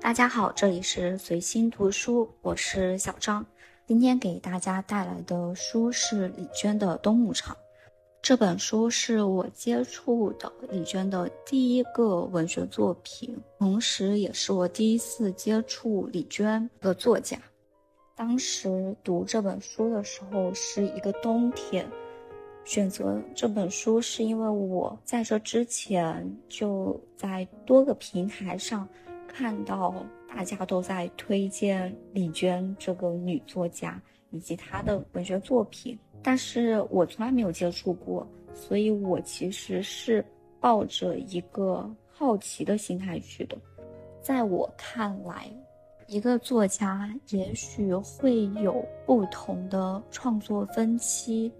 大家好，这里是随心读书，我是小张。今天给大家带来的书是李娟的《冬牧场》。这本书是我接触的李娟的第一个文学作品，同时也是我第一次接触李娟的作家。当时读这本书的时候是一个冬天，选择这本书是因为我在这之前就在多个平台上看到大家都在推荐李娟这个女作家以及她的文学作品。但是我从来没有接触过，所以我其实是抱着一个好奇的心态去的。在我看来，一个作家也许会有不同的创作分期，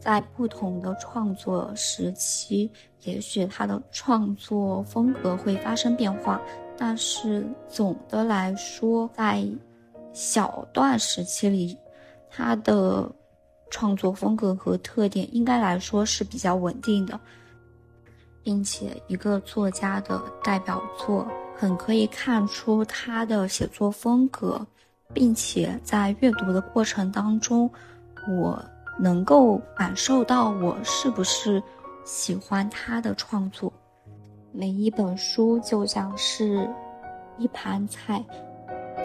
在不同的创作时期，也许他的创作风格会发生变化。但是总的来说，在小段时期里，他的。创作风格和特点应该来说是比较稳定的，并且一个作家的代表作很可以看出他的写作风格，并且在阅读的过程当中，我能够感受到我是不是喜欢他的创作。每一本书就像是一盘菜，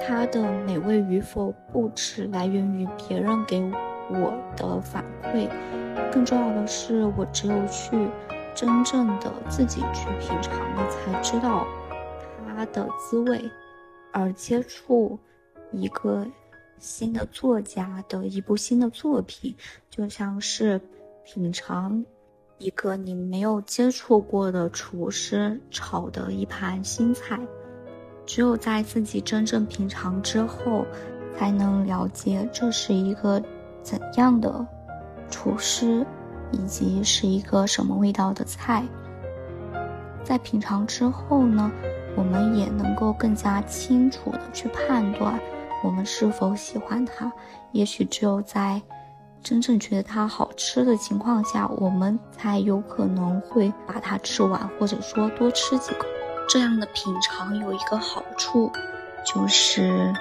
它的美味与否不只来源于别人给我。我的反馈，更重要的是，我只有去真正的自己去品尝了，才知道它的滋味。而接触一个新的作家的一部新的作品，就像是品尝一个你没有接触过的厨师炒的一盘新菜。只有在自己真正品尝之后，才能了解这是一个。怎样的厨师，以及是一个什么味道的菜，在品尝之后呢，我们也能够更加清楚的去判断我们是否喜欢它。也许只有在真正觉得它好吃的情况下，我们才有可能会把它吃完，或者说多吃几口。这样的品尝有一个好处，就是。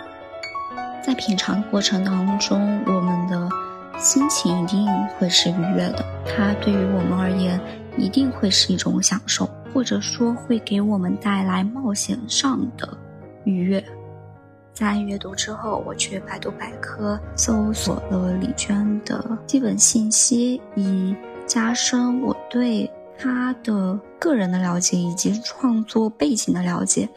在品尝的过程当中，我们的心情一定会是愉悦的。它对于我们而言，一定会是一种享受，或者说会给我们带来冒险上的愉悦。在阅读之后，我去百度百科搜索了李娟的基本信息，以加深我对她的个人的了解以及创作背景的了解。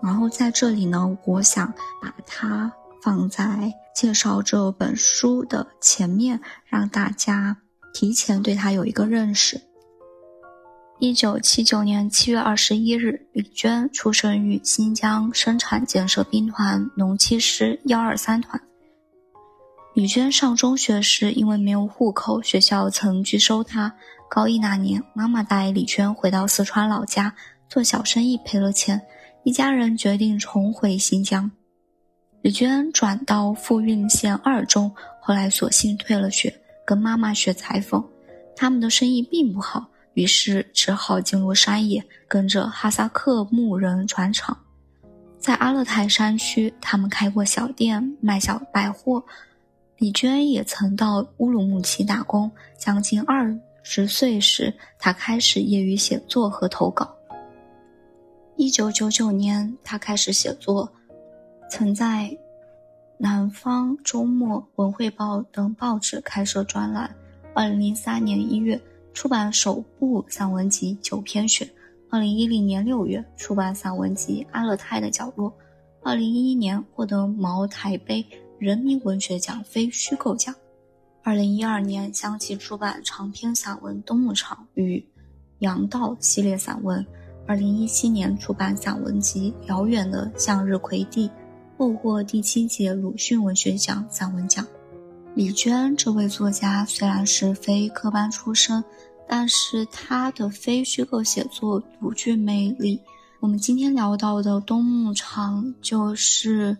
然后在这里呢，我想把它。放在介绍这本书的前面，让大家提前对它有一个认识。一九七九年七月二十一日，李娟出生于新疆生产建设兵团农七师幺二三团。李娟上中学时因为没有户口，学校曾拒收她。高一那年，妈妈带李娟回到四川老家做小生意赔了钱，一家人决定重回新疆。李娟转到富蕴县二中，后来索性退了学，跟妈妈学裁缝。他们的生意并不好，于是只好进入山野，跟着哈萨克牧人转场。在阿勒泰山区，他们开过小店，卖小百货。李娟也曾到乌鲁木齐打工。将近二十岁时，她开始业余写作和投稿。一九九九年，她开始写作。曾在《南方周末》《文汇报》等报纸开设专栏。二零零三年一月出版首部散文集《九篇选》。二零一零年六月出版散文集《阿勒泰的角落》。二零一一年获得茅台杯人民文学奖非虚构奖。二零一二年相继出版长篇散文《冬牧场》与《杨道》系列散文。二零一七年出版散文集《遥远的向日葵地》。获过第七届鲁迅文学奖散文奖。李娟这位作家虽然是非科班出身，但是他的非虚构写作独具魅力。我们今天聊到的《冬牧场》，就是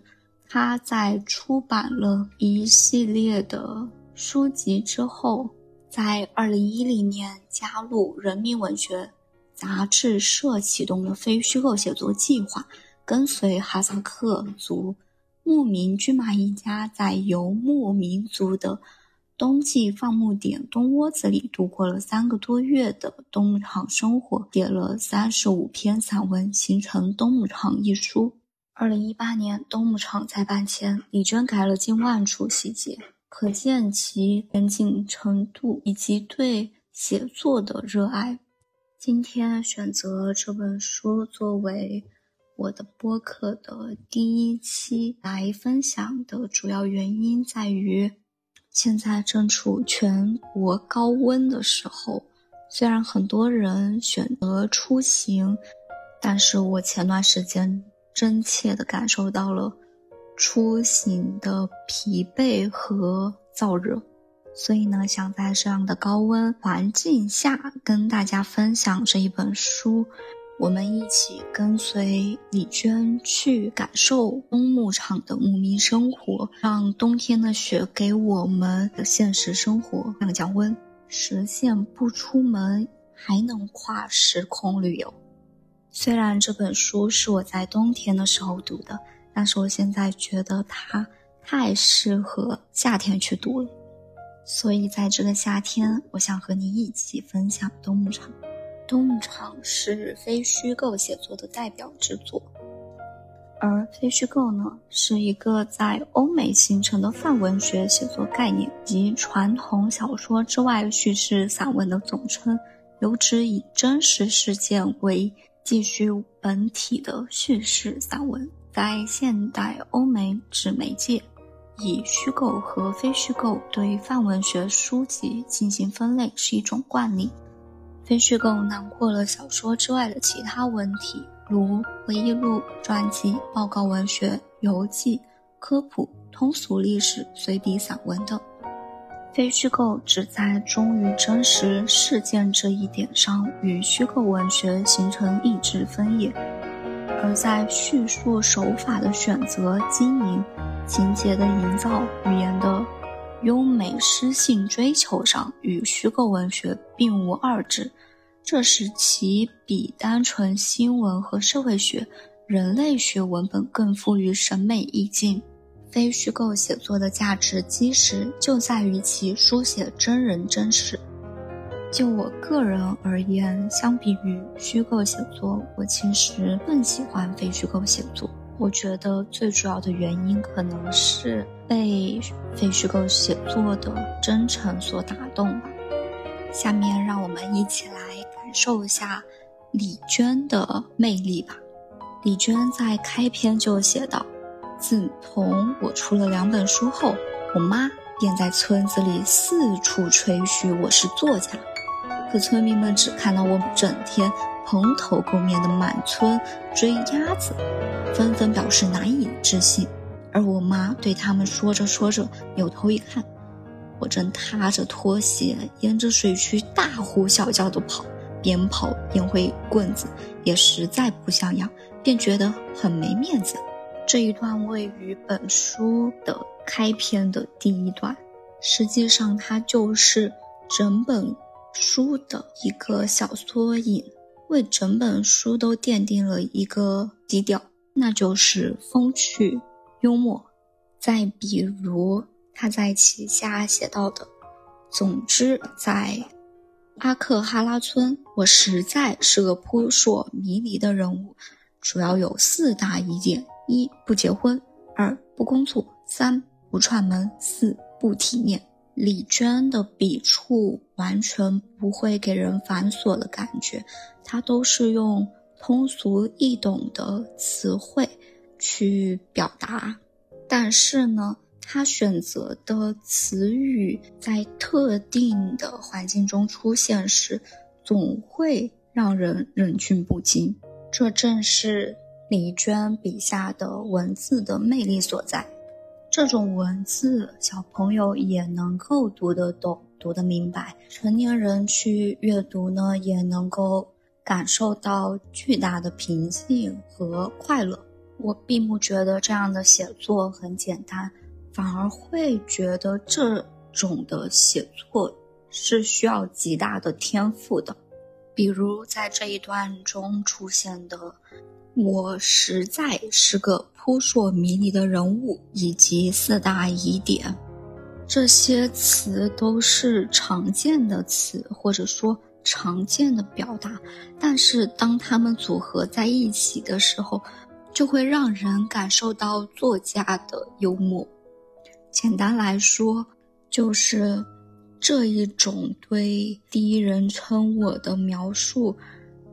他在出版了一系列的书籍之后，在二零一零年加入人民文学杂志社启动的非虚构写作计划。跟随哈萨克族牧民军马一家在游牧民族的冬季放牧点冬窝子里度过了三个多月的冬牧场生活，写了三十五篇散文，形成《冬牧场》一书。二零一八年，冬牧场再版前，李娟改了近万处细节，可见其严谨程度以及对写作的热爱。今天选择这本书作为我的播客的第一期来分享的主要原因在于，现在正处全国高温的时候，虽然很多人选择出行，但是我前段时间。真切地感受到了出行的疲惫和燥热，所以呢，想在这样的高温环境下跟大家分享这一本书。我们一起跟随李娟去感受冬牧场的牧民生活，让冬天的雪给我们的现实生活降降温，实现不出门还能跨时空旅游。虽然这本书是我在冬天的时候读的，但是我现在觉得它太适合夏天去读了。所以在这个夏天，我想和你一起分享《冬牧场》。《冬牧场》是非虚构写作的代表之作，而非虚构呢，是一个在欧美形成的泛文学写作概念及传统小说之外叙事散文的总称，有指以真实事件为。继续本体的叙事散文，在现代欧美纸媒介，以虚构和非虚构对泛文学书籍进行分类是一种惯例。非虚构囊括了小说之外的其他文体，如回忆录、传记、报告文学、游记、科普、通俗历史、随笔散文等。非虚构只在忠于真实事件这一点上与虚构文学形成意志分野，而在叙述手法的选择、经营、情节的营造、语言的优美诗性追求上，与虚构文学并无二致。这使其比单纯新闻和社会学、人类学文本更富于审美意境。非虚构写作的价值基石就在于其书写真人真事。就我个人而言，相比于虚构写作，我其实更喜欢非虚构写作。我觉得最主要的原因可能是被非虚构写作的真诚所打动吧。下面让我们一起来感受一下李娟的魅力吧。李娟在开篇就写道。自从我出了两本书后，我妈便在村子里四处吹嘘我是作家。可村民们只看到我整天蓬头垢面的满村追鸭子，纷纷表示难以置信。而我妈对他们说着说着，扭头一看，我正踏着拖鞋沿着水渠大呼小叫地跑，边跑边挥棍子，也实在不像样，便觉得很没面子。这一段位于本书的开篇的第一段，实际上它就是整本书的一个小缩影，为整本书都奠定了一个基调，那就是风趣幽默。再比如他在旗下写到的：“总之，在阿克哈拉村，我实在是个扑朔迷离的人物，主要有四大疑点。”一不结婚，二不工作，三不串门，四不体面。李娟的笔触完全不会给人繁琐的感觉，她都是用通俗易懂的词汇去表达。但是呢，他选择的词语在特定的环境中出现时，总会让人忍俊不禁。这正是。李娟笔下的文字的魅力所在，这种文字小朋友也能够读得懂、读得明白，成年人去阅读呢，也能够感受到巨大的平静和快乐。我并不觉得这样的写作很简单，反而会觉得这种的写作是需要极大的天赋的。比如在这一段中出现的。我实在是个扑朔迷离的人物，以及四大疑点。这些词都是常见的词，或者说常见的表达，但是当它们组合在一起的时候，就会让人感受到作家的幽默。简单来说，就是这一种对第一人称我的描述，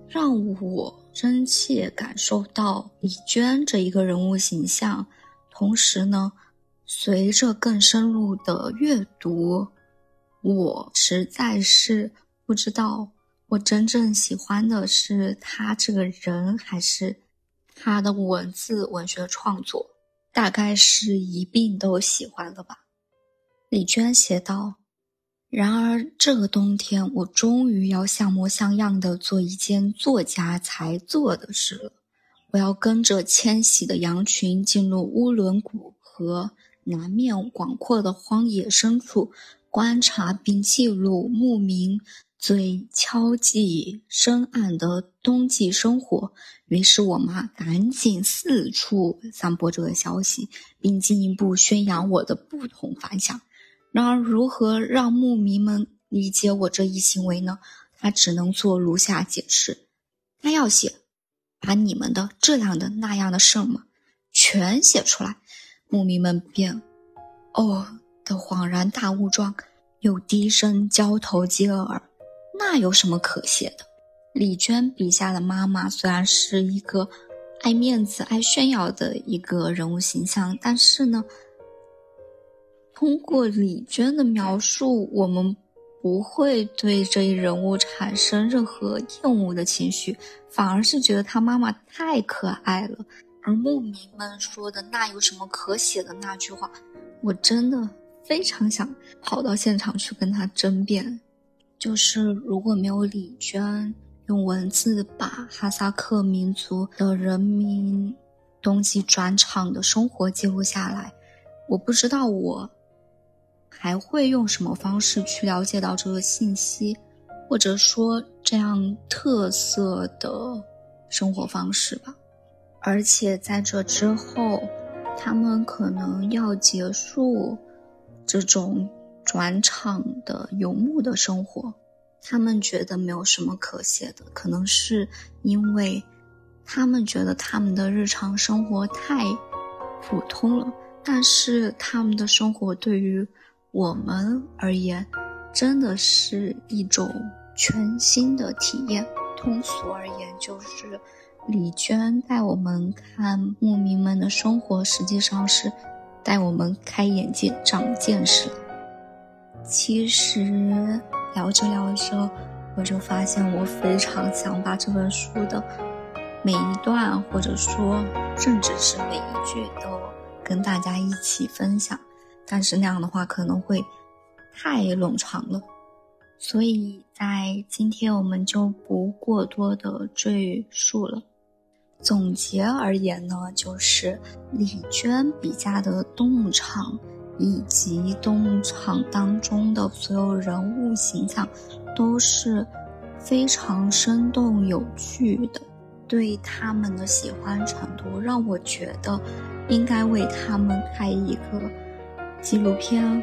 让我真切感受到李娟这一个人物形象。同时呢，随着更深入的阅读，我实在是不知道我真正喜欢的是他这个人，还是。他的文字文学创作，大概是一并都喜欢了吧。李娟写道：“然而这个冬天，我终于要像模像样的做一件作家才做的事了。我要跟着迁徙的羊群进入乌伦古河南面广阔的荒野深处，观察并记录牧民。”最敲寂深暗的冬季生活，于是我妈赶紧四处散播这个消息，并进一步宣扬我的不同凡响。然而，如何让牧民们理解我这一行为呢？他只能做如下解释：他要写，把你们的这样的那样的什么全写出来。牧民们便哦的恍然大悟状，又低声交头接耳。那有什么可写的？李娟笔下的妈妈虽然是一个爱面子、爱炫耀的一个人物形象，但是呢，通过李娟的描述，我们不会对这一人物产生任何厌恶的情绪，反而是觉得他妈妈太可爱了。而牧民们说的“那有什么可写的”那句话，我真的非常想跑到现场去跟他争辩。就是如果没有李娟用文字把哈萨克民族的人民冬季转场的生活记录下来，我不知道我还会用什么方式去了解到这个信息，或者说这样特色的生活方式吧。而且在这之后，他们可能要结束这种。转场的游牧的生活，他们觉得没有什么可写的，可能是因为他们觉得他们的日常生活太普通了。但是他们的生活对于我们而言，真的是一种全新的体验。通俗而言，就是李娟带我们看牧民们的生活，实际上是带我们开眼界、长见识。其实聊着聊着，我就发现我非常想把这本书的每一段，或者说甚至是每一句都跟大家一起分享，但是那样的话可能会太冗长了，所以在今天我们就不过多的赘述了。总结而言呢，就是李娟笔下的冬牧场。以及动物场当中的所有人物形象，都是非常生动有趣的。对他们的喜欢程度，让我觉得应该为他们开一个纪录片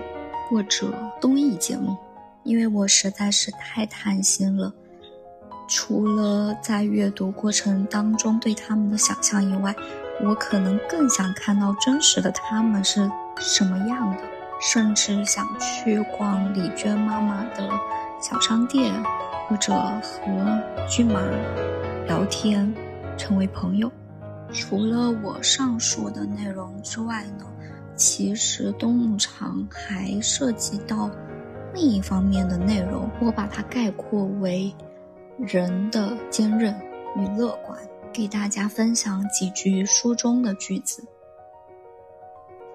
或者综艺节目，因为我实在是太贪心了。除了在阅读过程当中对他们的想象以外，我可能更想看到真实的他们是。什么样的，甚至想去逛李娟妈妈的小商店，或者和骏马聊天，成为朋友。除了我上述的内容之外呢，其实冬牧场还涉及到另一方面的内容，我把它概括为人的坚韧与乐观，给大家分享几句书中的句子。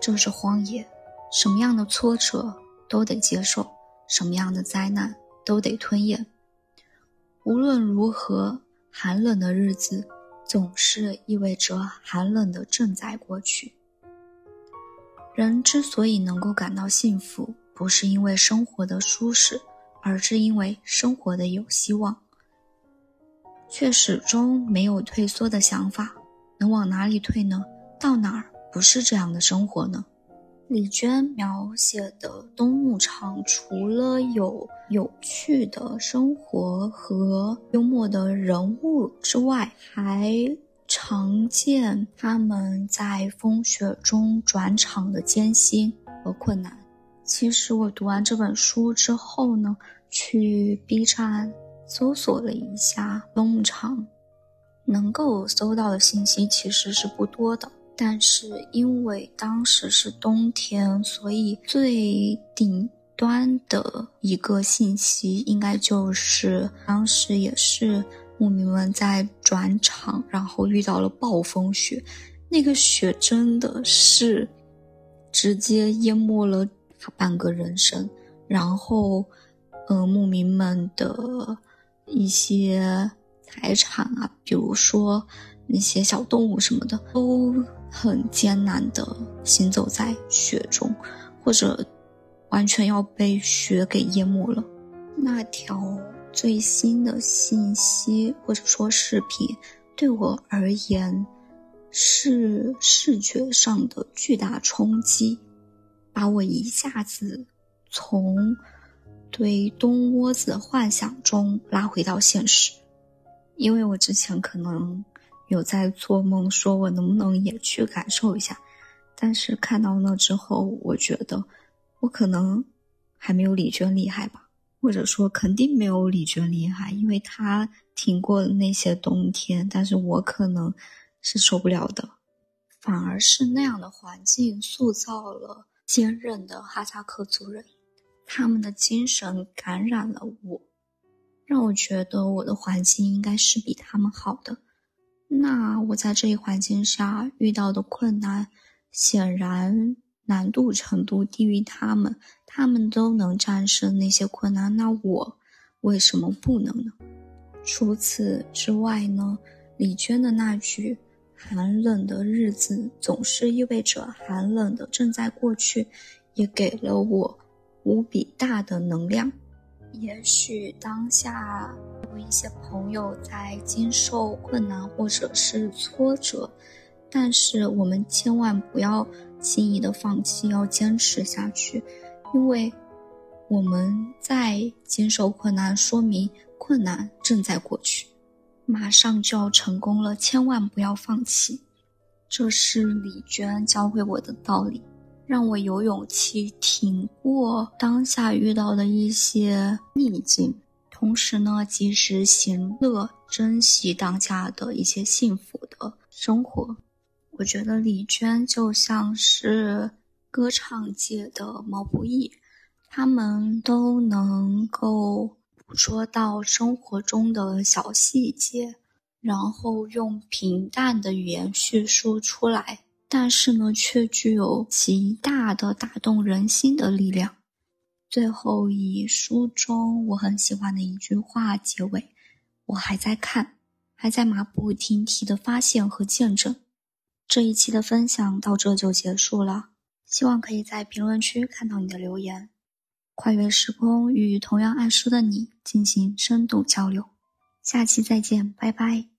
这是荒野，什么样的挫折都得接受，什么样的灾难都得吞咽。无论如何，寒冷的日子总是意味着寒冷的正在过去。人之所以能够感到幸福，不是因为生活的舒适，而是因为生活的有希望，却始终没有退缩的想法。能往哪里退呢？到哪儿不是这样的生活呢？李娟描写的冬牧场，除了有有趣的生活和幽默的人物之外，还常见他们在风雪中转场的艰辛和困难。其实我读完这本书之后呢，去 B 站搜索了一下冬牧场，能够搜到的信息其实是不多的。但是因为当时是冬天，所以最顶端的一个信息应该就是当时也是牧民们在转场，然后遇到了暴风雪，那个雪真的是直接淹没了大半个人生，然后，呃，牧民们的一些财产啊，比如说那些小动物什么的都。很艰难的行走在雪中，或者完全要被雪给淹没了。那条最新的信息或者说视频，对我而言是视觉上的巨大冲击，把我一下子从对冬窝子幻想中拉回到现实，因为我之前可能。有在做梦，说我能不能也去感受一下？但是看到那之后，我觉得我可能还没有李娟厉害吧，或者说肯定没有李娟厉害，因为她挺过那些冬天，但是我可能是受不了的。反而是那样的环境塑造了坚韧的哈萨克族人，他们的精神感染了我，让我觉得我的环境应该是比他们好的。那我在这一环境下遇到的困难，显然难度程度低于他们，他们都能战胜那些困难，那我为什么不能呢？除此之外呢，李娟的那句“寒冷的日子总是意味着寒冷的正在过去”，也给了我无比大的能量。也许当下有一些朋友在经受困难或者是挫折，但是我们千万不要轻易的放弃，要坚持下去，因为我们在经受困难，说明困难正在过去，马上就要成功了，千万不要放弃，这是李娟教会我的道理。让我有勇气挺过当下遇到的一些逆境，同时呢，及时行乐，珍惜当下的一些幸福的生活。我觉得李娟就像是歌唱界的毛不易，他们都能够捕捉到生活中的小细节，然后用平淡的语言叙述出来。但是呢，却具有极大的打动人心的力量。最后以书中我很喜欢的一句话结尾：“我还在看，还在马不停蹄的发现和见证。”这一期的分享到这就结束了，希望可以在评论区看到你的留言，跨越时空与同样爱书的你进行深度交流。下期再见，拜拜。